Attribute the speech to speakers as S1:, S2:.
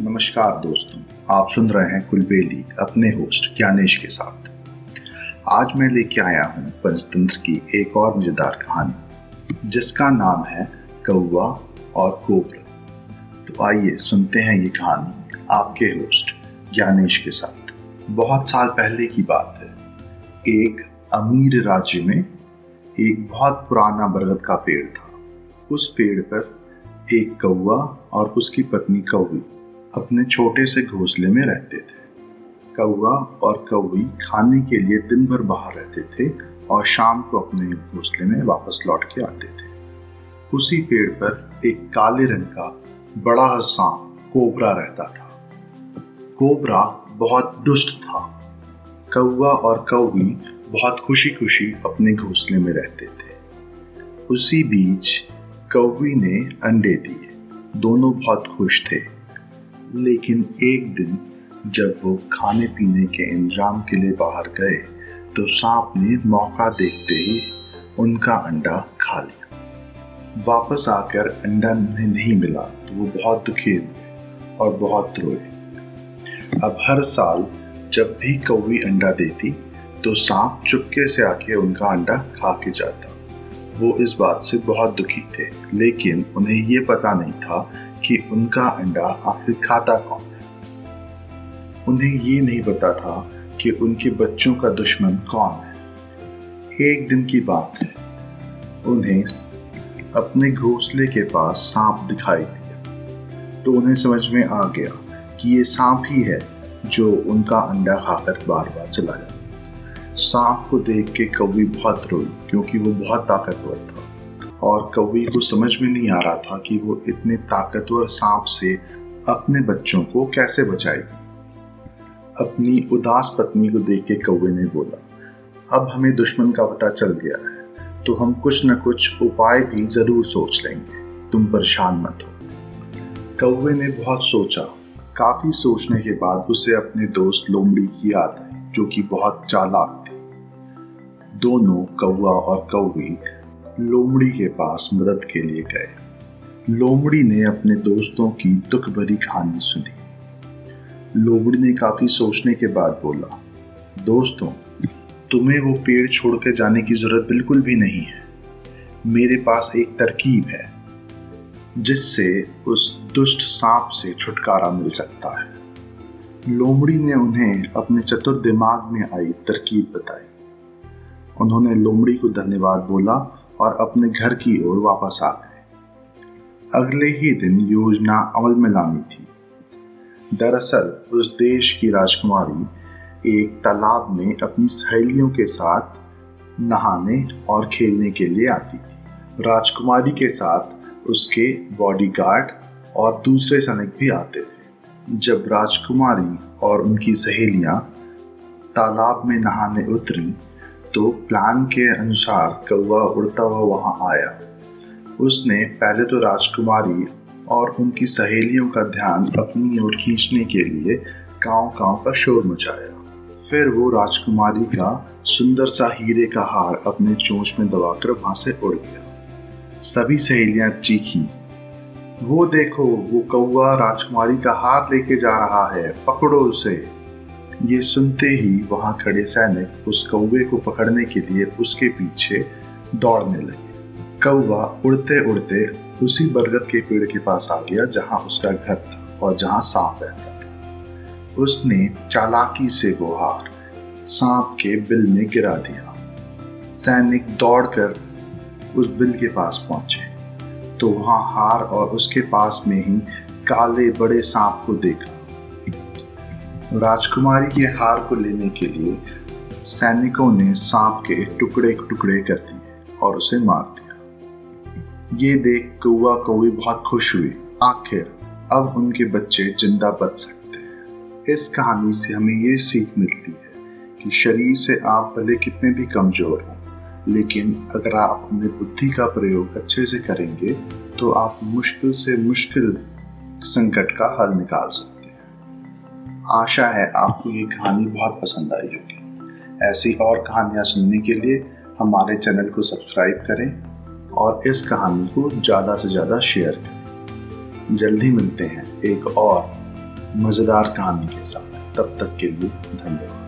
S1: नमस्कार दोस्तों, आप सुन रहे हैं कुलबेली, अपने होस्ट ज्ञानेश के साथ। आज मैं लेके आया हूँ पंचतंत्र की एक और मज़ेदार कहानी, जिसका नाम है कौवा और कोबरा। तो आइए सुनते हैं ये कहानी आपके होस्ट ज्ञानेश के साथ। बहुत साल पहले की बात है। एक अमीर राज्य में एक बहुत पुराना बरगद का पेड़ था। उस पेड़ पर एक कौवा और उसकी पत्नी कौवी अपने छोटे से घोंसले में रहते थे। कौआ और कौवी खाने के लिए दिन भर बाहर रहते थे और शाम को अपने घोंसले में वापस लौट के आते थे। उसी पेड़ पर एक काले रंग का बड़ा सांप कोबरा रहता था। कोबरा बहुत दुष्ट था। कौआ और कौवी बहुत खुशी खुशी अपने घोंसले में रहते थे। उसी बीच कौवी ने अंडे दिए। दोनों बहुत खुश थे। लेकिन एक दिन, जब वो खाने पीने के इंतज़ाम के लिए बाहर गए तो सांप ने मौका देखते ही उनका अंडा खा लिया। वापस आकर अंडा उन्हें नहीं मिला तो वो बहुत दुखी हुए और बहुत रोए। अब हर साल जब भी कौवी अंडा देती तो सांप चुपके से आके उनका अंडा खा के जाता। वो इस बात से बहुत दुखी थे। लेकिन उन्हें ये पता नहीं था कि उनका अंडा आखिर खाता कौन। है उन्हें ये नहीं पता था कि उनके बच्चों का दुश्मन कौन है। एक दिन की बात है। उन्हें अपने घोंसले के पास सांप दिखाई दिया। तो उन्हें समझ में आ गया कि ये सांप ही है जो उनका अंडा खाकर बार बार चला जाता सांप को देख के कौवी बहुत रोई, क्योंकि वो बहुत ताकतवर था। और कौवी को समझ में नहीं आ रहा था कि वो इतने ताकतवर सांप से अपने बच्चों को कैसे बचाएगी। अपनी उदास पत्नी को देख के कौवे ने बोला, अब हमें दुश्मन का पता चल गया है तो हम कुछ न कुछ उपाय भी ज़रूर सोच लेंगे। तुम परेशान मत हो। कौवे ने बहुत सोचा काफ़ी सोचने के बाद उसे अपने दोस्त लोमड़ी की याद आई, जो कि बहुत चालाक थी। दोनों कौआ और कौवी लोमड़ी के पास मदद के लिए गए। लोमड़ी ने अपने दोस्तों की दुख भरी कहानी सुनी। लोमड़ी ने काफ़ी सोचने के बाद बोला, दोस्तों, तुम्हें वो पेड़ छोड़कर जाने की ज़रूरत बिल्कुल भी नहीं है। मेरे पास एक तरकीब है। जिससे उस दुष्ट सांप से छुटकारा मिल सकता है। लोमड़ी ने उन्हें अपने चतुर दिमाग में आई तरकीब बताई। उन्होंने लोमड़ी को धन्यवाद बोला और अपने घर की ओर वापस आ गए। अगले ही दिन योजना अमल में लानी थी। दरअसल, उस देश की राजकुमारी एक तालाब में अपनी सहेलियों के साथ नहाने और खेलने के लिए आती थी। राजकुमारी के साथ उसके बॉडीगार्ड और दूसरे सैनिक भी आते थे। जब राजकुमारी और उनकी सहेलियाँ तालाब में नहाने उतरी तो प्लान के अनुसार कौवा उड़ता हुआ वहाँ आया। उसने पहले तो राजकुमारी और उनकी सहेलियों का ध्यान अपनी ओर खींचने के लिए गाँव गाँव का शोर मचाया। फिर वो राजकुमारी का सुंदर सा हीरे का हार अपने चोंच में दबाकर वहाँ से उड़ गया। सभी सहेलियाँ चीखी, वो देखो, वो कौवा राजकुमारी का हार लेके जा रहा है, पकड़ो उसे। ये सुनते ही वहाँ खड़े सैनिक उस कौवे को पकड़ने के लिए उसके पीछे दौड़ने लगे। कौवा उड़ते उड़ते उसी बरगद के पेड़ के पास आ गया जहाँ उसका घर था और जहाँ सांप रहता था। उसने चालाकी से वो हार सांप के बिल में गिरा दिया। सैनिक दौड़कर उस बिल के पास पहुँचे। तो वहाँ हार और उसके पास में ही काले बड़े सांप को देखा। राजकुमारी के हार को लेने के लिए सैनिकों ने सांप के टुकड़े टुकड़े कर दिए और उसे मार दिया। ये देख कौआ कौवी बहुत खुश हुई आखिर अब उनके बच्चे ज़िंदा बच सकते हैं। इस कहानी से हमें ये सीख मिलती है कि शरीर से आप भले कितने भी कमज़ोर हों लेकिन अगर आप अपने बुद्धि का प्रयोग अच्छे से करेंगे तो आप मुश्किल से मुश्किल संकट का हल निकाल सकते हैं। आशा है आपको ये कहानी बहुत पसंद आई होगी। ऐसी और कहानियाँ सुनने के लिए हमारे चैनल को सब्सक्राइब करें और इस कहानी को ज़्यादा से ज़्यादा शेयर करें। जल्दी मिलते हैं एक और मज़ेदार कहानी के साथ। तब तक के लिए धन्यवाद।